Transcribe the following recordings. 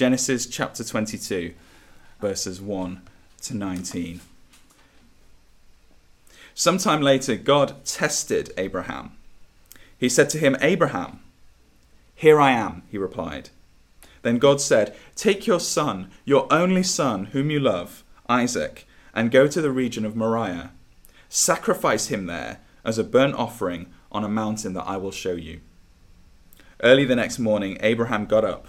Genesis chapter 22, verses 1 to 19. Sometime later, God tested Abraham. He said to him, Abraham, here I am, he replied. Then God said, Take your son, your only son, whom you love, Isaac, and go to the region of Moriah. Sacrifice him there as a burnt offering on a mountain that I will show you. Early the next morning, Abraham got up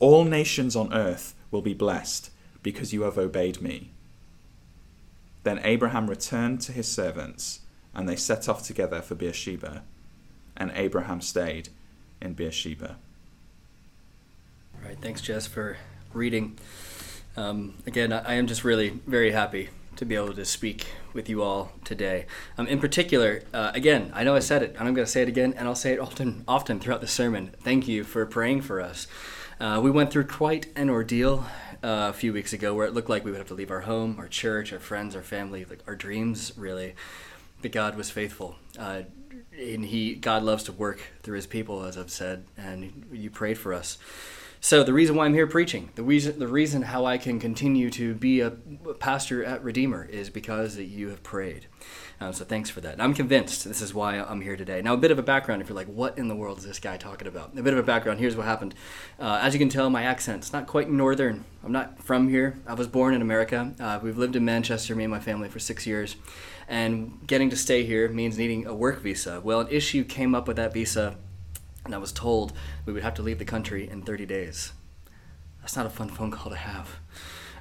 all nations on earth will be blessed because you have obeyed me. Then Abraham returned to his servants, and they set off together for Beersheba, and Abraham stayed in Beersheba. All right, thanks, Jess, for reading. Um, again, I am just really very happy to be able to speak with you all today. Um, in particular, uh, again, I know I said it, and I'm going to say it again, and I'll say it often, often throughout the sermon. Thank you for praying for us. Uh, we went through quite an ordeal uh, a few weeks ago where it looked like we would have to leave our home, our church, our friends, our family, like our dreams, really. But God was faithful. Uh, and he, God loves to work through his people, as I've said, and you prayed for us. So the reason why I'm here preaching, the reason, the reason how I can continue to be a pastor at Redeemer is because that you have prayed. Um, so thanks for that. I'm convinced this is why I'm here today. Now, a bit of a background if you're like, what in the world is this guy talking about? A bit of a background. Here's what happened. Uh, as you can tell, my accent's not quite northern. I'm not from here. I was born in America. Uh, we've lived in Manchester, me and my family, for six years. And getting to stay here means needing a work visa. Well, an issue came up with that visa and I was told we would have to leave the country in 30 days. That's not a fun phone call to have.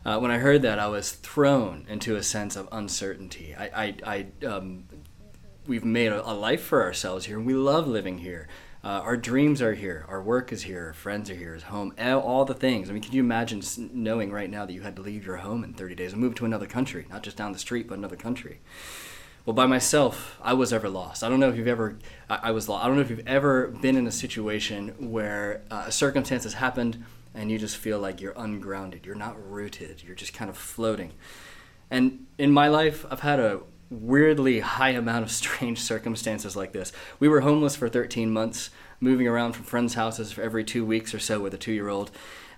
Uh, when I heard that, I was thrown into a sense of uncertainty. I, I, I um, we've made a, a, life for ourselves here, and we love living here. Uh, our dreams are here, our work is here, our friends are here, our home, all the things. I mean, can you imagine knowing right now that you had to leave your home in 30 days and move to another country, not just down the street, but another country? Well, by myself, I was ever lost. I don't know if you've ever, I, I was lost. I don't know if you've ever been in a situation where uh, a circumstance has happened and you just feel like you're ungrounded. You're not rooted. You're just kind of floating. And in my life, I've had a weirdly high amount of strange circumstances like this. We were homeless for 13 months, moving around from friends' houses for every two weeks or so with a two year old.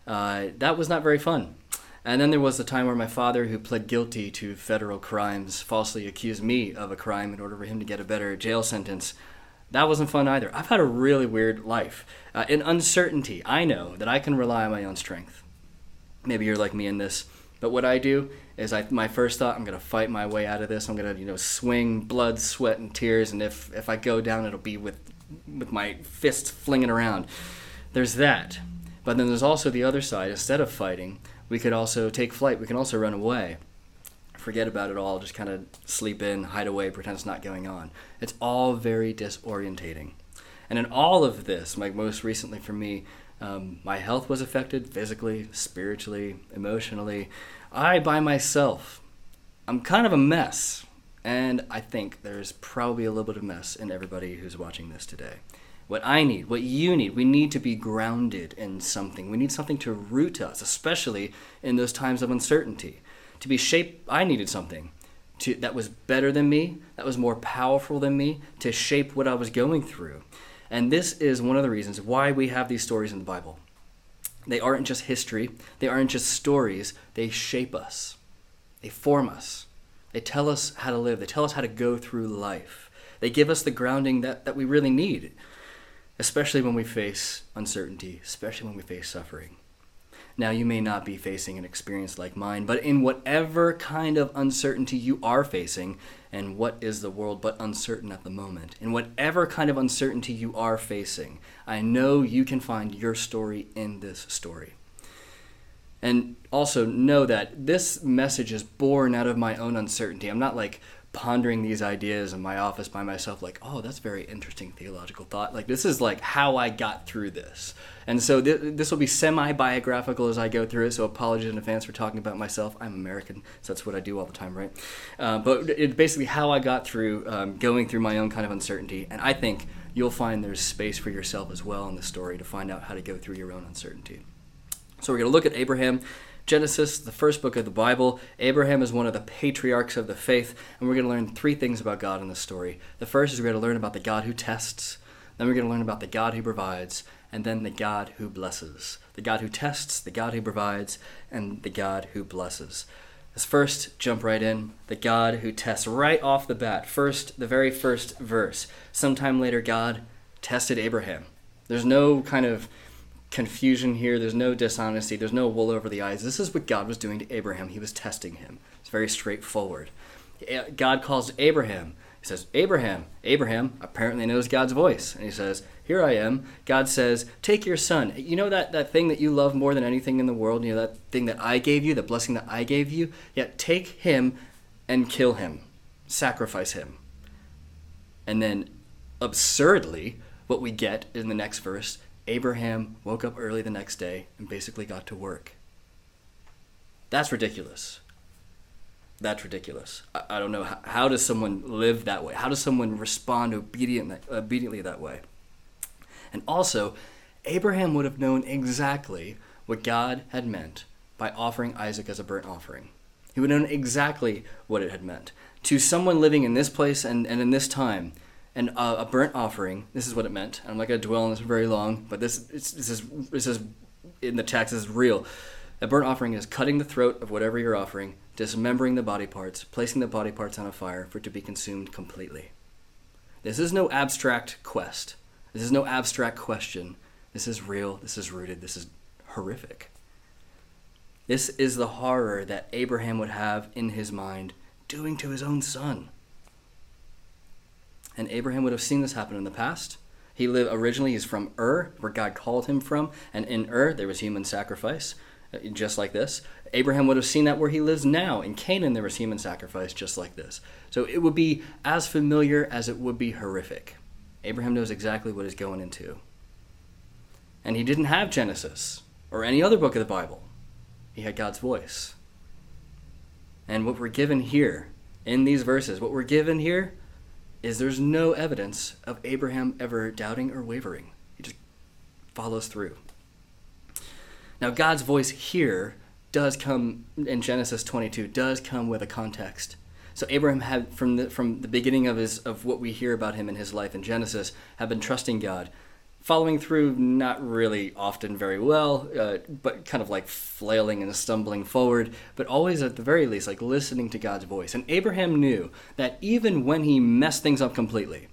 Uh, that was not very fun. And then there was the time where my father, who pled guilty to federal crimes, falsely accused me of a crime in order for him to get a better jail sentence. That wasn't fun either. I've had a really weird life. Uh, in uncertainty, I know that I can rely on my own strength. Maybe you're like me in this. But what I do is I my first thought I'm gonna fight my way out of this. I'm gonna you know swing blood, sweat, and tears, and if if I go down, it'll be with with my fists flinging around. There's that, but then there's also the other side. Instead of fighting, we could also take flight. We can also run away, forget about it all, just kind of sleep in, hide away, pretend it's not going on. It's all very disorientating. And in all of this, like most recently for me, um, my health was affected physically, spiritually, emotionally. I, by myself, I'm kind of a mess. And I think there's probably a little bit of mess in everybody who's watching this today. What I need, what you need, we need to be grounded in something. We need something to root us, especially in those times of uncertainty. To be shaped, I needed something to, that was better than me, that was more powerful than me, to shape what I was going through. And this is one of the reasons why we have these stories in the Bible. They aren't just history, they aren't just stories, they shape us, they form us, they tell us how to live, they tell us how to go through life. They give us the grounding that, that we really need, especially when we face uncertainty, especially when we face suffering. Now, you may not be facing an experience like mine, but in whatever kind of uncertainty you are facing, and what is the world but uncertain at the moment, in whatever kind of uncertainty you are facing, I know you can find your story in this story. And also know that this message is born out of my own uncertainty. I'm not like pondering these ideas in my office by myself like oh that's very interesting theological thought. Like this is like how i got through this. And so th- this will be semi-biographical as i go through it so apologies in advance for talking about myself. I'm american so that's what i do all the time right? Uh, but it's basically how i got through um, going through my own kind of uncertainty and i think you'll find there's space for yourself as well in the story to find out how to go through your own uncertainty. So we're going to look at abraham Genesis, the first book of the Bible, Abraham is one of the patriarchs of the faith, and we're going to learn three things about God in this story. The first is we're going to learn about the God who tests, then we're going to learn about the God who provides, and then the God who blesses. The God who tests, the God who provides, and the God who blesses. Let's first jump right in. The God who tests right off the bat. First, the very first verse. Sometime later, God tested Abraham. There's no kind of confusion here. There's no dishonesty. There's no wool over the eyes. This is what God was doing to Abraham. He was testing him. It's very straightforward. God calls Abraham. He says, Abraham. Abraham apparently knows God's voice. And he says, Here I am. God says, Take your son. You know that, that thing that you love more than anything in the world? You know that thing that I gave you, the blessing that I gave you? Yet take him and kill him. Sacrifice him. And then, absurdly, what we get in the next verse Abraham woke up early the next day and basically got to work. That's ridiculous. That's ridiculous. I, I don't know. How, how, does someone live that way? How does someone respond obedient, obediently that way? And also, Abraham would have known exactly what God had meant by offering Isaac as a burnt offering. He would have known exactly what it had meant. To someone living in this place and, and in this time, and uh, a burnt offering. This is what it meant. I'm not going to dwell on this very long, but this this is this is in the text. Is real. A burnt offering is cutting the throat of whatever you're offering, dismembering the body parts, placing the body parts on a fire for it to be consumed completely. This is no abstract quest. This is no abstract question. This is real. This is rooted. This is horrific. This is the horror that Abraham would have in his mind doing to his own son and Abraham would have seen this happen in the past. He lived originally, he's from Ur, where God called him from, and in Ur there was human sacrifice, uh, just like this. Abraham would have seen that where he lives now. In Canaan there was human sacrifice, just like this. So it would be as familiar as it would be horrific. Abraham knows exactly what he's going into. And he didn't have Genesis or any other book of the Bible. He had God's voice. And what we're given here in these verses, what we're given here is there's no evidence of Abraham ever doubting or wavering. He just follows through. Now, God's voice here does come in Genesis 22 does come with a context. So Abraham had from the from the beginning of his of what we hear about him in his life in Genesis have been trusting God. Following through not really often very well uh, but kind of like flailing and stumbling forward but always at the very least like listening to god's voice. And abraham knew that even when he messed things up completely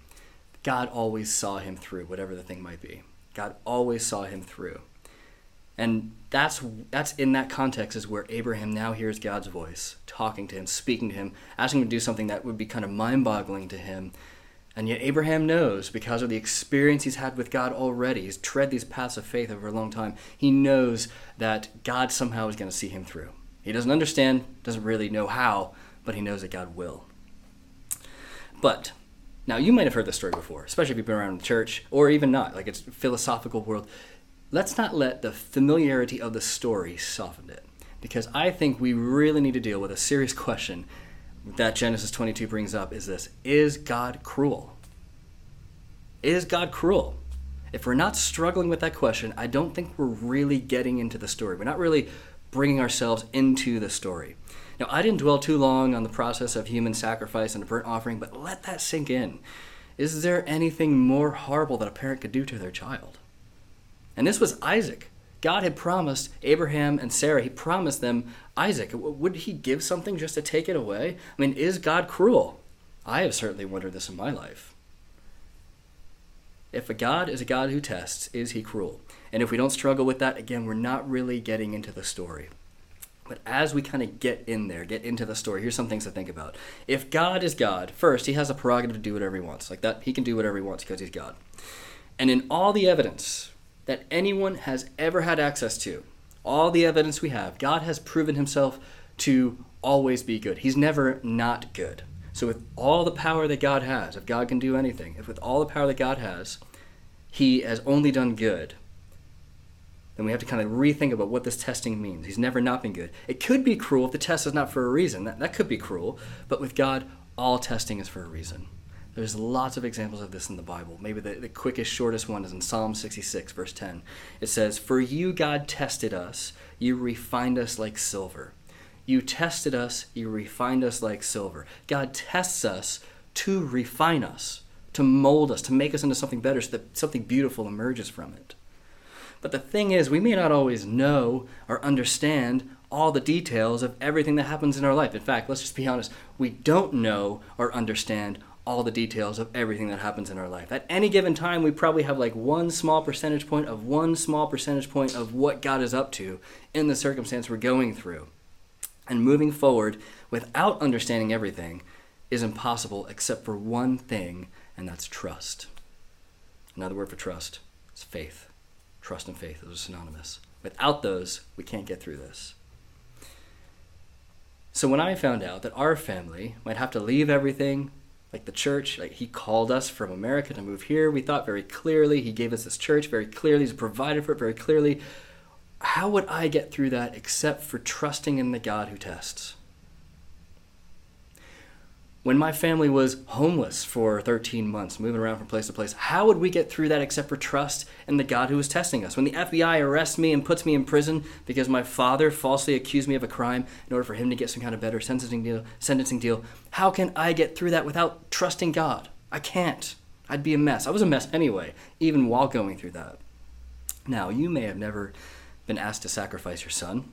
god always saw him through whatever the thing might be. God always saw him through. And that's that's in that context is where abraham now hears god's voice talking to him speaking to him asking him to do something that would be kind of mind-boggling to him and yet, Abraham knows because of the experience he's had with God already, he's tread these paths of faith over a long time, he knows that God somehow is going to see him through. He doesn't understand, doesn't really know how, but he knows that God will. But, now you might have heard this story before, especially if you've been around the church, or even not, like it's philosophical world. Let's not let the familiarity of the story soften it, because I think we really need to deal with a serious question that Genesis 22 brings up is this Is God cruel? Is God cruel? If we're not struggling with that question, I don't think we're really getting into the story. We're not really bringing ourselves into the story. Now, I didn't dwell too long on the process of human sacrifice and a burnt offering, but let that sink in. Is there anything more horrible that a parent could do to their child? And this was Isaac. God had promised Abraham and Sarah, he promised them Isaac. Would he give something just to take it away? I mean, is God cruel? I have certainly wondered this in my life. If a God is a God who tests, is he cruel? And if we don't struggle with that, again, we're not really getting into the story. But as we kind of get in there, get into the story, here's some things to think about. If God is God, first, he has a prerogative to do whatever he wants. Like that, he can do whatever he wants because he's God. And in all the evidence that anyone has ever had access to, all the evidence we have, God has proven himself to always be good. He's never not good. So, with all the power that God has, if God can do anything, if with all the power that God has, he has only done good, then we have to kind of rethink about what this testing means. He's never not been good. It could be cruel if the test is not for a reason. That, that could be cruel. But with God, all testing is for a reason. There's lots of examples of this in the Bible. Maybe the, the quickest, shortest one is in Psalm 66, verse 10. It says, For you, God, tested us, you refined us like silver. You tested us, you refined us like silver. God tests us to refine us, to mold us, to make us into something better so that something beautiful emerges from it. But the thing is, we may not always know or understand all the details of everything that happens in our life. In fact, let's just be honest, we don't know or understand all the details of everything that happens in our life. At any given time, we probably have like one small percentage point of one small percentage point of what God is up to in the circumstance we're going through. And moving forward without understanding everything is impossible except for one thing, and that's trust. Another word for trust is faith. Trust and faith, those are synonymous. Without those, we can't get through this. So when I found out that our family might have to leave everything, like the church like he called us from america to move here. We thought very clearly. He gave us this church very clearly. He's provided for it very clearly. How would i get through that except for trusting in the god who tests when my family was homeless for 13 months, moving around from place to place, how would we get through that except for trust in the God who was testing us? When the FBI arrests me and puts me in prison because my father falsely accused me of a crime in order for him to get some kind of better sentencing deal, sentencing deal, how can I get through that without trusting God? I can't. I'd be a mess. I was a mess anyway, even while going through that. Now, you may have never been asked to sacrifice your son.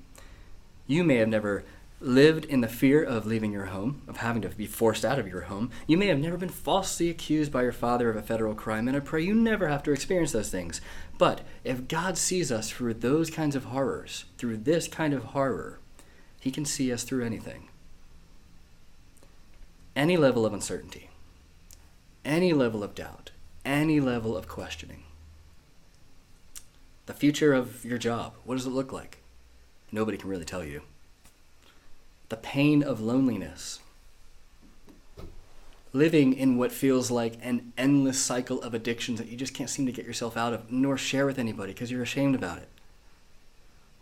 You may have never lived in the fear of leaving your home, of having to be forced out of your home. You may have never been falsely accused by your father of a federal crime, and I pray you never have to experience those things. But if God sees us through those kinds of horrors, through this kind of horror, He can see us through anything. Any level of uncertainty, any level of doubt, any level of questioning. The future of your job, what does it look like? Nobody can really tell you the pain of loneliness. Living in what feels like an endless cycle of addictions that you just can't seem to get yourself out of, nor share with anybody because you're ashamed about it.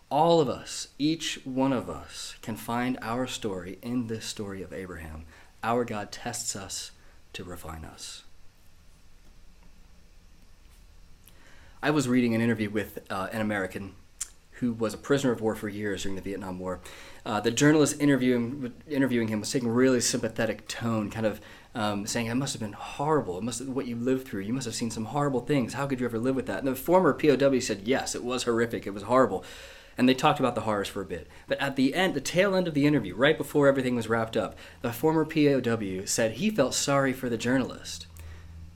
All of us, each one of us, can find our story in this story of Abraham. Our God tests us to refine us. I was reading an interview with uh, an American who was a prisoner of war for years during the Vietnam War. Uh, the journalist interviewing interviewing him was taking a really sympathetic tone, kind of um, saying, "It must have been horrible. It must have, what you lived through. You must have seen some horrible things. How could you ever live with that?" And the former POW said, "Yes, it was horrific. It was horrible." And they talked about the horrors for a bit. But at the end, the tail end of the interview, right before everything was wrapped up, the former POW said he felt sorry for the journalist.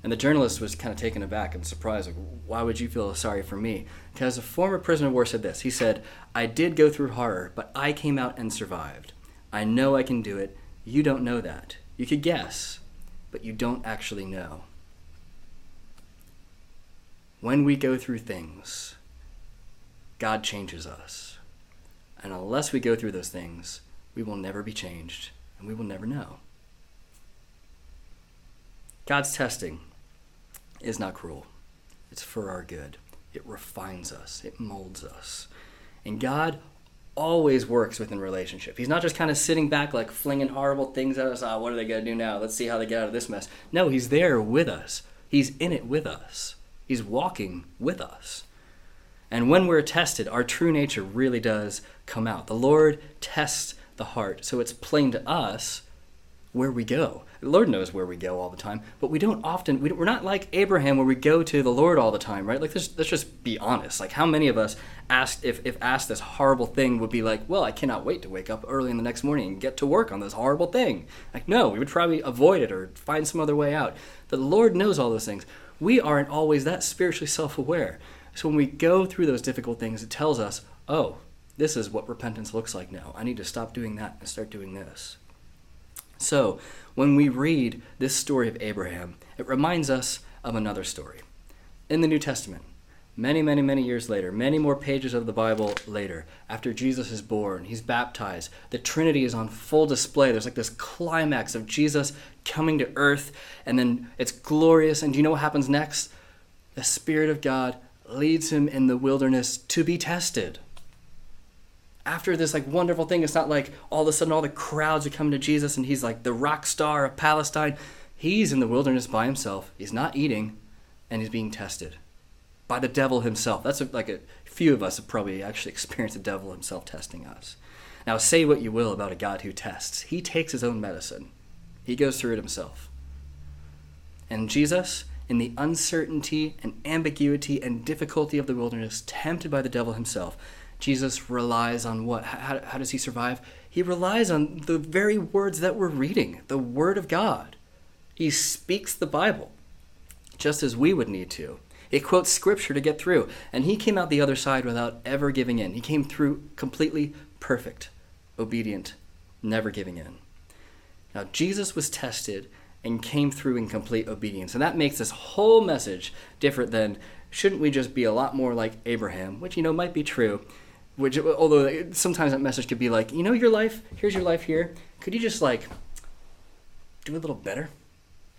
And the journalist was kind of taken aback and surprised. Like, why would you feel sorry for me? Because a former prisoner of war said this. He said, I did go through horror, but I came out and survived. I know I can do it. You don't know that. You could guess, but you don't actually know. When we go through things, God changes us. And unless we go through those things, we will never be changed and we will never know. God's testing is not cruel, it's for our good. It refines us, it molds us. And God always works within relationship. He's not just kind of sitting back, like flinging horrible things at us. Ah, oh, what are they going to do now? Let's see how they get out of this mess. No, He's there with us, He's in it with us, He's walking with us. And when we're tested, our true nature really does come out. The Lord tests the heart, so it's plain to us where we go. The Lord knows where we go all the time, but we don't often, we are not like Abraham where we go to the Lord all the time, right? Like, let's, let's just be honest. Like, how many of us asked, if, if asked this horrible thing, would be like, well, I cannot wait to wake up early in the next morning and get to work on this horrible thing? Like, no, we would probably avoid it or find some other way out. The Lord knows all those things. We aren't always that spiritually self aware. So when we go through those difficult things, it tells us, oh, this is what repentance looks like now. I need to stop doing that and start doing this. So when we read this story of Abraham, it reminds us of another story. In the New Testament, many, many, many years later, many more pages of the Bible later, after Jesus is born, he's baptized, the Trinity is on full display. There's like this climax of Jesus coming to earth, and then it's glorious. And do you know what happens next? The Spirit of God leads him in the wilderness to be tested. After this like wonderful thing, it's not like all of a sudden all the crowds are coming to Jesus and he's like the rock star of Palestine. He's in the wilderness by himself. He's not eating, and he's being tested by the devil himself. That's like a few of us have probably actually experienced the devil himself testing us. Now, say what you will about a God who tests. He takes his own medicine. He goes through it himself. And Jesus, in the uncertainty and ambiguity and difficulty of the wilderness, tempted by the devil himself, Jesus relies on what? How, how, does he survive? He relies on the very words that we're reading, the Word of God. He speaks the Bible, just as we would need to. He quotes Scripture to get through, and he came out the other side without ever giving in. He came through completely perfect, obedient, never giving in. Now, Jesus was tested and came through in complete obedience. And that makes this whole message different than shouldn't we just be a lot more like Abraham, which, you know, might be true. Which, although sometimes that message could be like, you know, your life, here's your life here. Could you just like do a little better?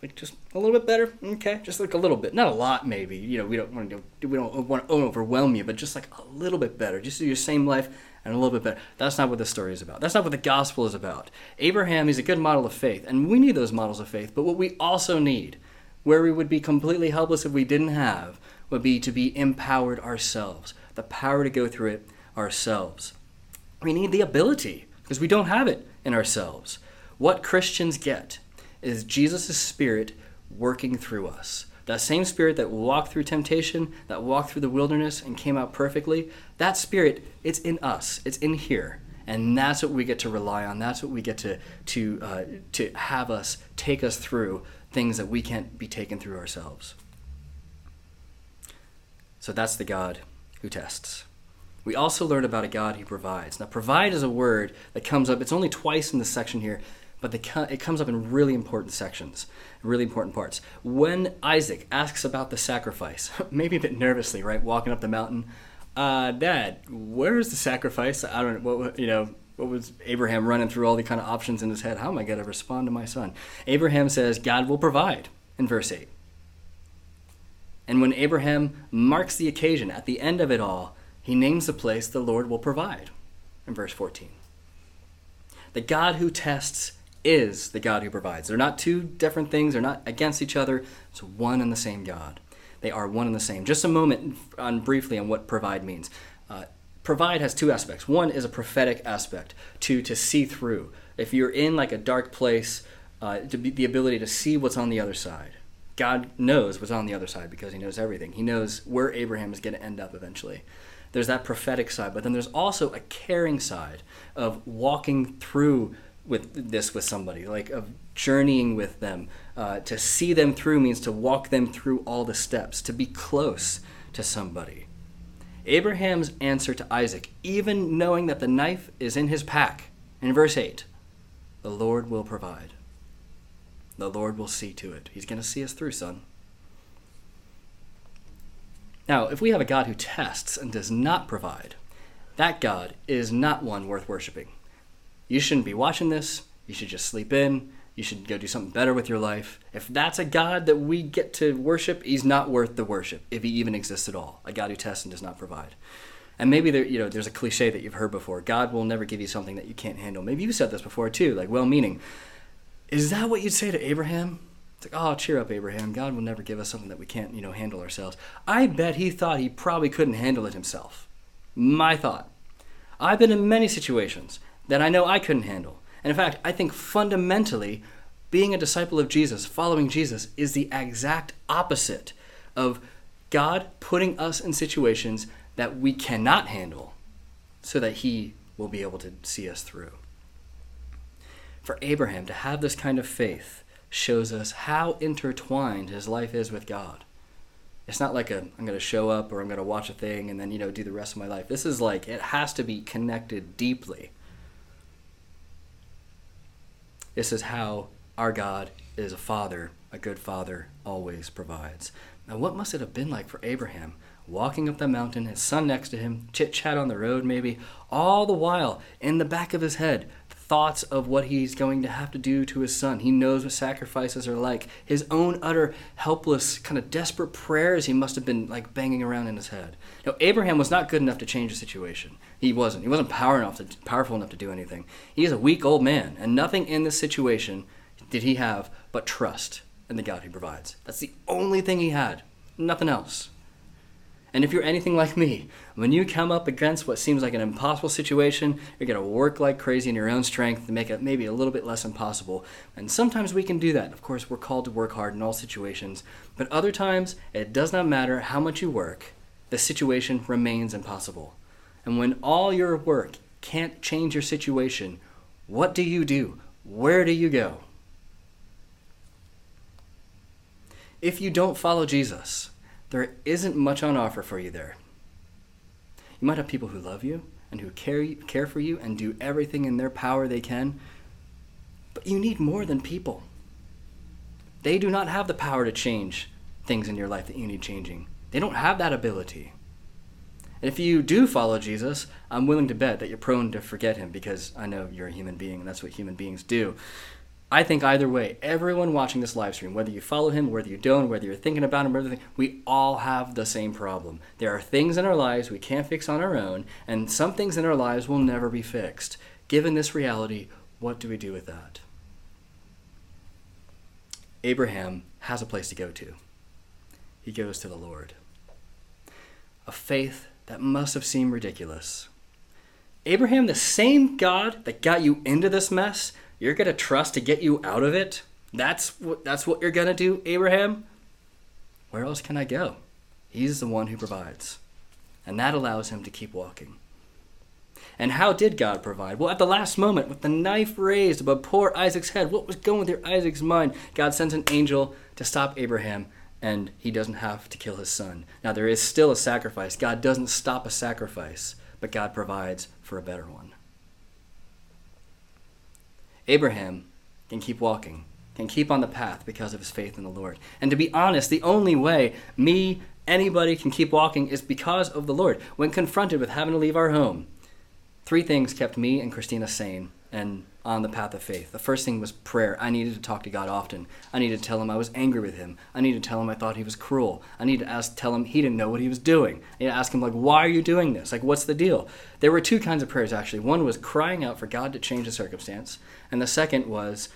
Like just a little bit better, okay? Just like a little bit, not a lot, maybe. You know, we don't want to we don't want to overwhelm you, but just like a little bit better. Just do your same life and a little bit better. That's not what the story is about. That's not what the gospel is about. Abraham is a good model of faith, and we need those models of faith. But what we also need, where we would be completely helpless if we didn't have, would be to be empowered ourselves, the power to go through it ourselves. We need the ability because we don't have it in ourselves. What Christians get is Jesus' Spirit working through us. That same spirit that walked through temptation, that walked through the wilderness and came out perfectly, that spirit, it's in us. It's in here. And that's what we get to rely on. That's what we get to, to, uh, to have us take us through things that we can't be taken through ourselves. So that's the God who tests. We also learn about a God who provides. Now, provide is a word that comes up, it's only twice in this section here, but the, it comes up in really important sections, really important parts. When Isaac asks about the sacrifice, maybe a bit nervously, right, walking up the mountain, uh, Dad, where's the sacrifice? I don't know, what, you know, what was Abraham running through all the kind of options in his head? How am I going to respond to my son? Abraham says, God will provide in verse 8. And when Abraham marks the occasion at the end of it all, he names the place the Lord will provide in verse 14. The God who tests is the God who provides. They're not two different things, they're not against each other. It's one and the same God. They are one and the same. Just a moment on briefly on what provide means. Uh, provide has two aspects. One is a prophetic aspect, to to see through. If you're in like a dark place, uh, to be the ability to see what's on the other side. God knows what's on the other side because He knows everything. He knows where Abraham is going to end up eventually. There's that prophetic side, but then there's also a caring side of walking through with this with somebody, like of journeying with them. Uh, to see them through means to walk them through all the steps, to be close to somebody. Abraham's answer to Isaac, even knowing that the knife is in his pack, in verse 8, the Lord will provide. The Lord will see to it. He's going to see us through, son. Now, if we have a God who tests and does not provide, that God is not one worth worshiping. You shouldn't be watching this. You should just sleep in. You should go do something better with your life. If that's a God that we get to worship, he's not worth the worship, if he even exists at all. A God who tests and does not provide. And maybe there, you know, there's a cliche that you've heard before. God will never give you something that you can't handle. Maybe you've said this before too, like well-meaning. Is that what you'd say to Abraham? It's like, oh, cheer up, Abraham. God will never give us something that we can't, you know, handle ourselves. I bet he thought he probably couldn't handle it himself. My thought. I've been in many situations that I know I couldn't handle. And in fact, I think fundamentally, being a disciple of Jesus, following Jesus, is the exact opposite of God putting us in situations that we cannot handle so that He will be able to see us through. For Abraham to have this kind of faith shows us how intertwined his life is with God. It's not like a I'm going to show up or I'm going to watch a thing and then you know do the rest of my life. This is like it has to be connected deeply. This is how our God is a father, a good father always provides. Now what must it have been like for Abraham walking up the mountain, his son next to him, chit chat on the road maybe, all the while in the back of his head, thoughts of what he's going to have to do to his son. He knows what sacrifices are like. His own utter helpless, kind of desperate prayers he must have been like banging around in his head. Now, Abraham was not good enough to change the situation. He wasn't. He wasn't power enough to, powerful enough to do anything. He is a weak old man, and nothing in this situation did he have but trust in the God he provides. That's the only thing he had. Nothing else. And if you're anything like me, when you come up against what seems like an impossible situation, you're going to work like crazy in your own strength to make it maybe a little bit less impossible. And sometimes we can do that. Of course, we're called to work hard in all situations. But other times, it does not matter how much you work, the situation remains impossible. And when all your work can't change your situation, what do you do? Where do you go? If you don't follow Jesus, there isn't much on offer for you there. You might have people who love you and who care, care for you and do everything in their power they can, but you need more than people. They do not have the power to change things in your life that you need changing. They don't have that ability. And if you do follow Jesus, I'm willing to bet that you're prone to forget him because I know you're a human being and that's what human beings do. I think either way, everyone watching this live stream, whether you follow him, whether you don't, whether you're thinking about him, or everything, we all have the same problem. There are things in our lives we can't fix on our own, and some things in our lives will never be fixed. Given this reality, what do we do with that? Abraham has a place to go to. He goes to the Lord. A faith that must have seemed ridiculous. Abraham, the same God that got you into this mess, you're going to trust to get you out of it? That's what that's what you're going to do, Abraham? Where else can I go? He's the one who provides. And that allows him to keep walking. And how did God provide? Well, at the last moment, with the knife raised above poor Isaac's head, what was going through Isaac's mind? God sends an angel to stop Abraham, and he doesn't have to kill his son. Now, there is still a sacrifice. God doesn't stop a sacrifice, but God provides for a better one. Abraham can keep walking, can keep on the path because of his faith in the Lord. And to be honest, the only way me, anybody can keep walking is because of the Lord. When confronted with having to leave our home, three things kept me and Christina sane and on the path of faith. The first thing was prayer. I needed to talk to God often. I needed to tell him I was angry with him. I needed to tell him I thought he was cruel. I needed to ask, tell him he didn't know what he was doing. I needed to ask him like, why are you doing this? Like, what's the deal? There were two kinds of prayers actually. One was crying out for God to change the circumstance, and the second was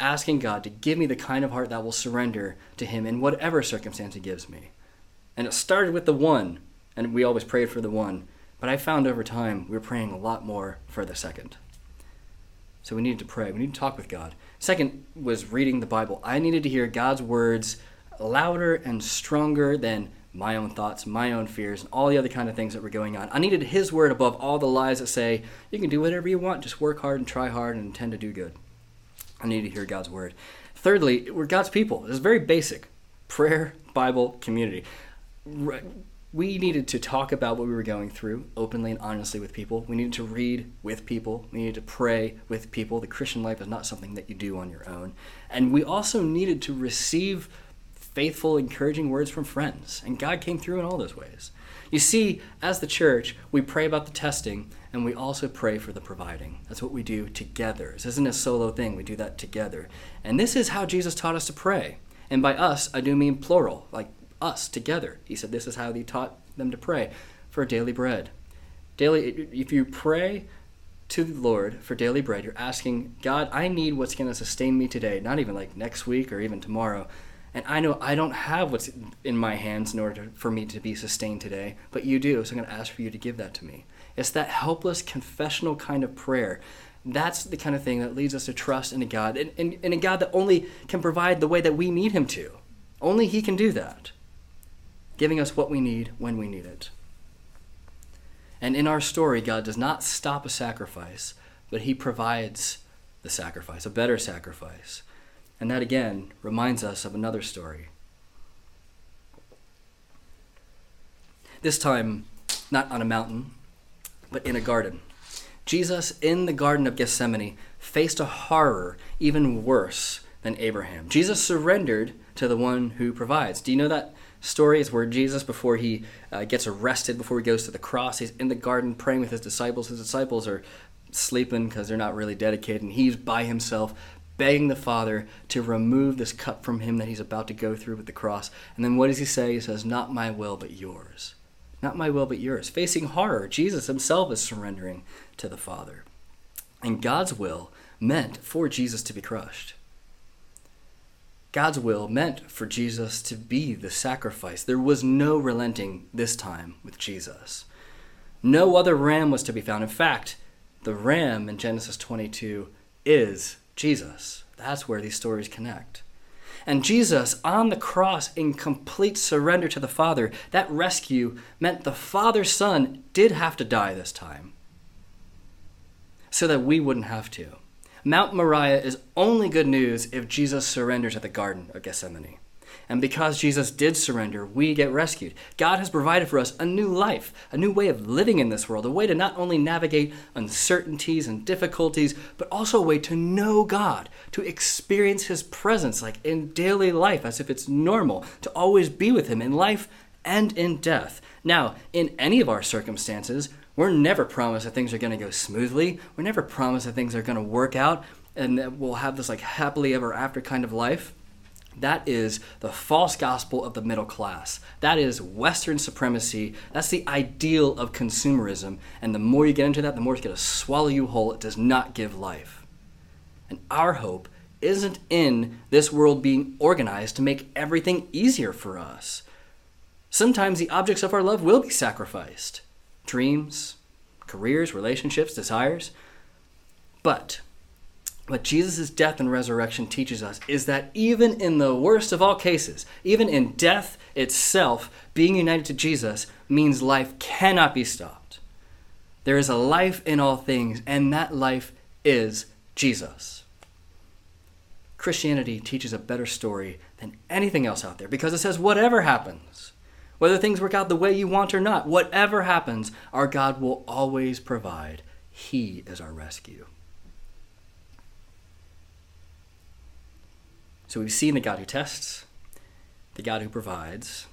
asking God to give me the kind of heart that will surrender to Him in whatever circumstance He gives me. And it started with the one, and we always prayed for the one, But I found over time we were praying a lot more for the second. So we needed to pray. We needed to talk with God. Second was reading the Bible. I needed to hear God's words louder and stronger than my own thoughts, my own fears, and all the other kind of things that were going on. I needed His word above all the lies that say, you can do whatever you want, just work hard and try hard and intend to do good. I needed to hear God's word. Thirdly, we're God's people. It's very basic prayer, Bible, community. We needed to talk about what we were going through openly and honestly with people. We needed to read with people. We needed to pray with people. The Christian life is not something that you do on your own. And we also needed to receive faithful, encouraging words from friends. And God came through in all those ways. You see, as the church, we pray about the testing and we also pray for the providing. That's what we do together. This isn't a solo thing, we do that together. And this is how Jesus taught us to pray. And by us, I do mean plural, like us together. He said this is how he taught them to pray for daily bread. Daily, if you pray to the Lord for daily bread, you're asking, God, I need what's going to sustain me today, not even like next week or even tomorrow. And I know I don't have what's in my hands in order to, for me to be sustained today, but you do. So I'm going to ask for you to give that to me. It's that helpless, confessional kind of prayer. That's the kind of thing that leads us to trust in a God, and, and a God that only can provide the way that we need Him to. Only He can do that, giving us what we need when we need it. And in our story, God does not stop a sacrifice, but He provides the sacrifice, a better sacrifice. And that again reminds us of another story. This time, not on a mountain, but in a garden. Jesus, in the Garden of Gethsemane, faced a horror even worse than Abraham. Jesus surrendered to the one who provides. Do you know that story? It's where Jesus, before he uh, gets arrested, before he goes to the cross, he's in the garden praying with his disciples. His disciples are sleeping because they're not really dedicated, and he's by himself begging the Father to remove this cup from him that he's about to go through with the cross. And then what does he say? He says, Not my will, but yours. Not my will, but yours. Facing horror, Jesus himself is surrendering to the Father. And God's will meant for Jesus to be crushed. God's will meant for Jesus to be the sacrifice. There was no relenting this time with Jesus. No other ram was to be found. In fact, the ram in Genesis 22 is Jesus. That's where these stories connect. And Jesus on the cross in complete surrender to the Father, that rescue meant the Father's Son did have to die this time so that we wouldn't have to. Mount Moriah is only good news if Jesus surrenders at the Garden of Gethsemane. And because Jesus did surrender, we get rescued. God has provided for us a new life, a new way of living in this world, a way to not only navigate uncertainties and difficulties, but also a way to know God, to experience His presence, like in daily life, as if it's normal, to always be with Him in life and in death. Now, in any of our circumstances, we're never promised that things are going to go smoothly. We're never promised that things are going to work out and that we'll have this like happily ever after kind of life. That is the false gospel of the middle class. That is Western supremacy. That's the ideal of consumerism. And the more you get into that, the more it's going to swallow you whole. It does not give life. And our hope isn't in this world being organized to make everything easier for us. Sometimes the objects of our love will be sacrificed dreams, careers, relationships, desires. But what Jesus' death and resurrection teaches us is that even in the worst of all cases, even in death itself, being united to Jesus means life cannot be stopped. There is a life in all things, and that life is Jesus. Christianity teaches a better story than anything else out there because it says, whatever happens, whether things work out the way you want or not, whatever happens, our God will always provide. He is our rescue. So we've seen the God who tests, the God who provides.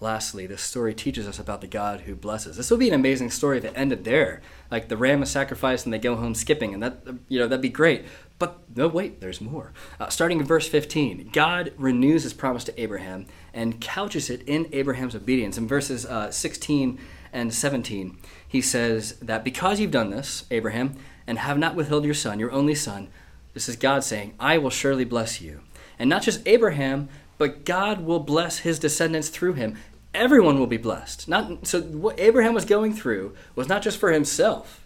Lastly, this story teaches us about the God who blesses. This would be an amazing story if it ended there. Like the ram is sacrificed and they go home skipping, and that you know that'd be great. But no, wait, there's more. Uh, starting in verse 15, God renews his promise to Abraham and couches it in Abraham's obedience. In verses uh, 16 and 17, he says that because you've done this, Abraham, and have not withheld your son, your only son, this is God saying, I will surely bless you and not just Abraham, but God will bless his descendants through him. everyone will be blessed. Not so what Abraham was going through was not just for himself.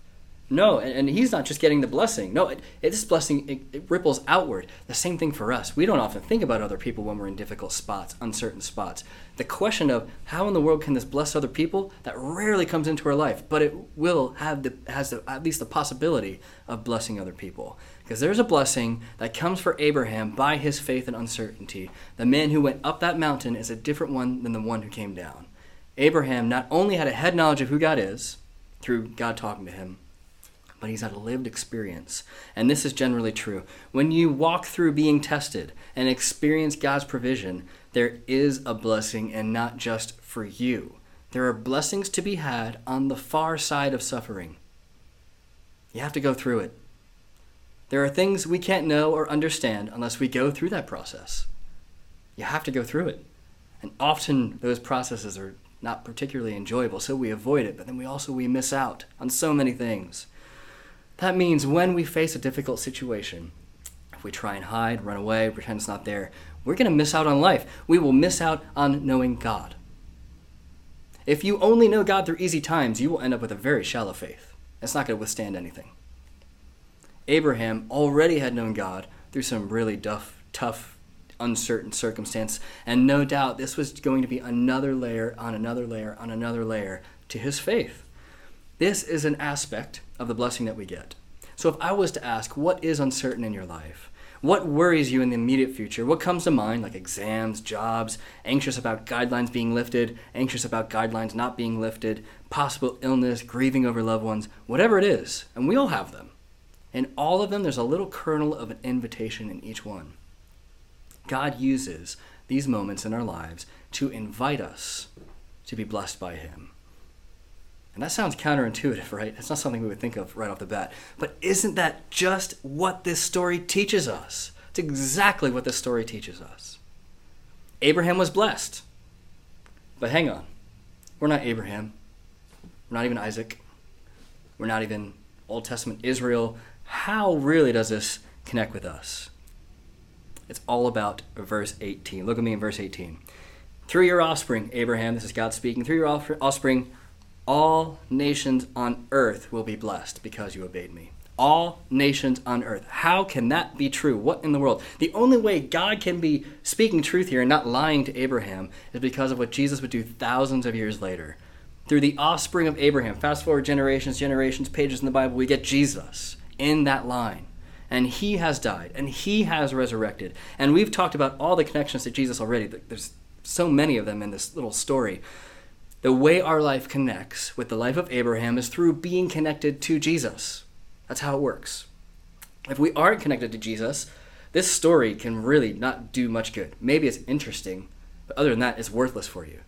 No, and, and he's not just getting the blessing. No, it, it, this blessing it, it ripples outward. The same thing for us. We don't often think about other people when we're in difficult spots, uncertain spots. The question of how in the world can this bless other people that rarely comes into our life, but it will have the has the, at least the possibility of blessing other people. Because there's a blessing that comes for Abraham by his faith and uncertainty. The man who went up that mountain is a different one than the one who came down. Abraham not only had a head knowledge of who God is through God talking to him, but he's had a lived experience. And this is generally true. When you walk through being tested and experience God's provision, there is a blessing and not just for you. There are blessings to be had on the far side of suffering. You have to go through it. There are things we can't know or understand unless we go through that process. You have to go through it. And often those processes are not particularly enjoyable, so we avoid it, but then we also we miss out on so many things. That means when we face a difficult situation, if we try and hide, run away, pretend it's not there, we're going to miss out on life. We will miss out on knowing God. If you only know God through easy times, you will end up with a very shallow faith. It's not going to withstand anything. Abraham already had known God through some really tough, tough, uncertain circumstance, and no doubt this was going to be another layer on another layer on another layer to his faith. This is an aspect of the blessing that we get. So if I was to ask, what is uncertain in your life? What worries you in the immediate future? What comes to mind, like exams, jobs, anxious about guidelines being lifted, anxious about guidelines not being lifted, possible illness, grieving over loved ones, whatever it is, and we all have them. In all of them, there's a little kernel of an invitation in each one. God uses these moments in our lives to invite us to be blessed by Him. And that sounds counterintuitive, right? It's not something we would think of right off the bat. But isn't that just what this story teaches us? It's exactly what this story teaches us. Abraham was blessed. But hang on. We're not Abraham. We're not even Isaac. We're not even Old Testament Israel. How really does this connect with us? It's all about verse 18. Look at me in verse 18. Through your offspring, Abraham, this is God speaking, through your offspring, all nations on earth will be blessed because you obeyed me. All nations on earth. How can that be true? What in the world? The only way God can be speaking truth here and not lying to Abraham is because of what Jesus would do thousands of years later. Through the offspring of Abraham, fast forward generations, generations, pages in the Bible, we get Jesus in that line. And he has died, and he has resurrected. And we've talked about all the connections to Jesus already. There's so many of them in this little story. The way our life connects with the life of Abraham is through being connected to Jesus. That's how it works. If we aren't connected to Jesus, this story can really not do much good. Maybe it's interesting, but other than that, it's worthless for you.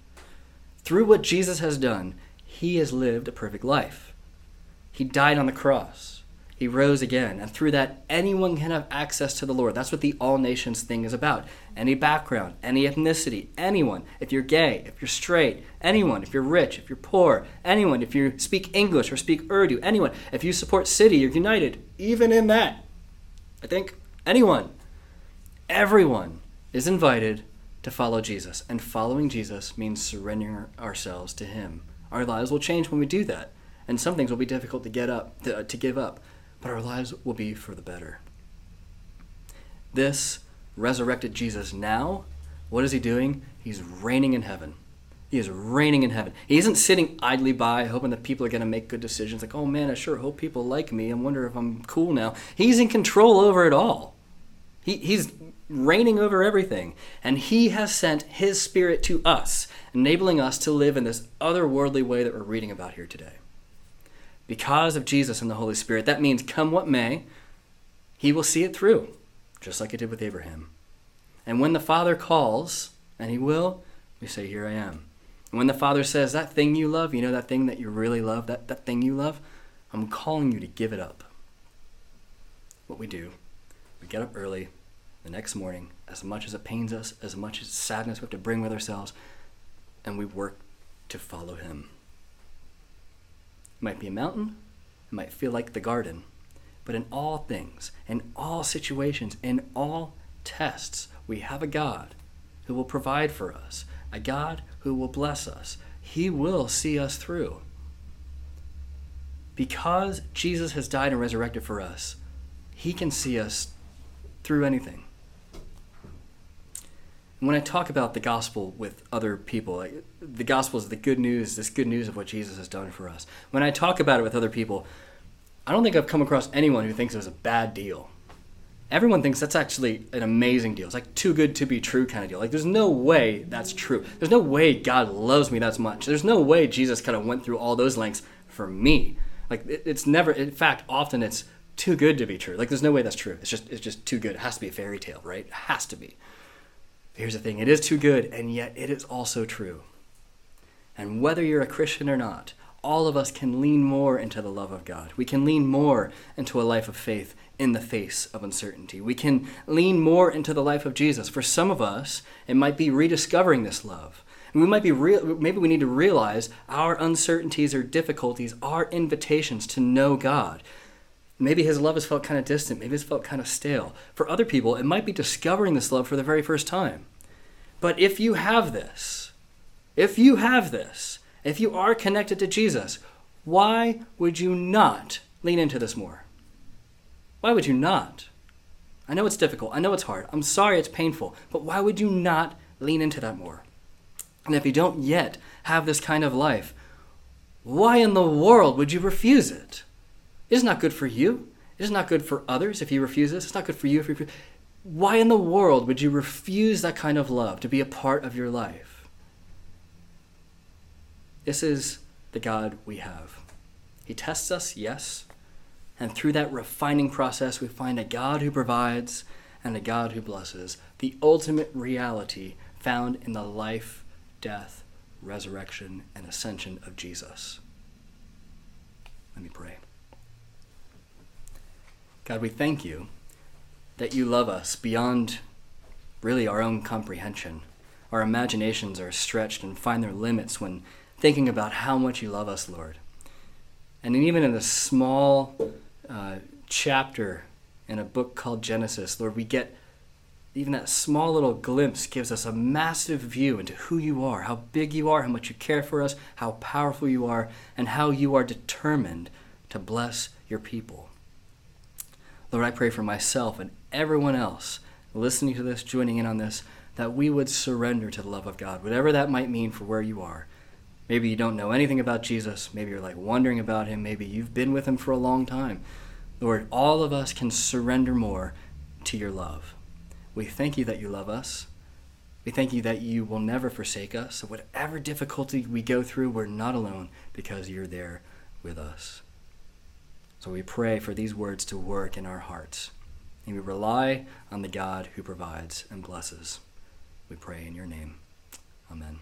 Through what Jesus has done, he has lived a perfect life. He died on the cross. He rose again. And through that, anyone can have access to the Lord. That's what the all nations thing is about. Any background, any ethnicity, anyone. If you're gay, if you're straight, anyone. If you're rich, if you're poor, anyone. If you speak English or speak Urdu, anyone. If you support City, you're united. Even in that, I think anyone, everyone is invited to follow Jesus. And following Jesus means surrendering ourselves to Him. Our lives will change when we do that. And some things will be difficult to get up, to, uh, to give up but our lives will be for the better. This resurrected Jesus now, what is he doing? He's reigning in heaven. He is reigning in heaven. He isn't sitting idly by hoping that people are going to make good decisions like, oh man, I sure hope people like me. I wonder if I'm cool now. He's in control over it all. He, he's reigning over everything. And he has sent his spirit to us, enabling us to live in this otherworldly way that we're reading about here today because of Jesus and the Holy Spirit. That means, come what may, he will see it through, just like he did with Abraham. And when the Father calls, and he will, we say, Here I am. And when the Father says, That thing you love, you know that thing that you really love, that, that thing you love, I'm calling you to give it up. What we do, we get up early the next morning, as much as it pains us, as much as sadness we have to bring with ourselves, and we work to follow him. It might be a mountain, it might feel like the garden. But in all things, in all situations, in all tests, we have a God who will provide for us, a God who will bless us. He will see us through. Because Jesus has died and resurrected for us, He can see us through anything. When I talk about the gospel with other people, like, the gospel is the good news, this good news of what Jesus has done for us. When I talk about it with other people, I don't think I've come across anyone who thinks it was a bad deal. Everyone thinks that's actually an amazing deal. It's like too good to be true kind of deal. Like there's no way that's true. There's no way God loves me that much. There's no way Jesus kind of went through all those lengths for me. Like it, it's never. In fact, often it's too good to be true. Like there's no way that's true. It's just it's just too good. It has to be a fairy tale, right? It has to be. Here's the thing: it is too good, and yet it is also true. And whether you're a Christian or not, all of us can lean more into the love of God. We can lean more into a life of faith in the face of uncertainty. We can lean more into the life of Jesus. For some of us, it might be rediscovering this love. And we might be real, maybe we need to realize our uncertainties or difficulties are invitations to know God. Maybe his love has felt kind of distant, maybe it's felt kind of stale. For other people, it might be discovering this love for the very first time. But if you have this, if you have this, if you are connected to Jesus, why would you not lean into this more? Why would you not? I know it's difficult. I know it's hard. I'm sorry it's painful. But why would you not lean into that more? And if you don't yet have this kind of life, why in the world would you refuse it? It's not good for you. It's not good for others if you refuse this. It's not good for you if you refuse. Why in the world would you refuse that kind of love to be a part of your life? This is the God we have. He tests us, yes. And through that refining process, we find a God who provides and a God who blesses. The ultimate reality found in the life, death, resurrection, and ascension of Jesus. Let me pray. God, we thank you that you love us beyond really our own comprehension. Our imaginations are stretched and find their limits when thinking about how much you love us, Lord. And even in a small uh, chapter in a book called Genesis, Lord, we get even that small little glimpse gives us a massive view into who you are, how big you are, how much you care for us, how powerful you are, and how you are determined to bless your people. Lord, I pray for myself and everyone else listening to this, joining in on this, that we would surrender to the love of God, whatever that might mean for where you are. Maybe you don't know anything about Jesus. Maybe you're like wondering about him. Maybe you've been with him for a long time. Lord, all of us can surrender more to your love. We thank you that you love us. We thank you that you will never forsake us. So, whatever difficulty we go through, we're not alone because you're there with us. So, we pray for these words to work in our hearts. And we rely on the God who provides and blesses. We pray in your name. Amen.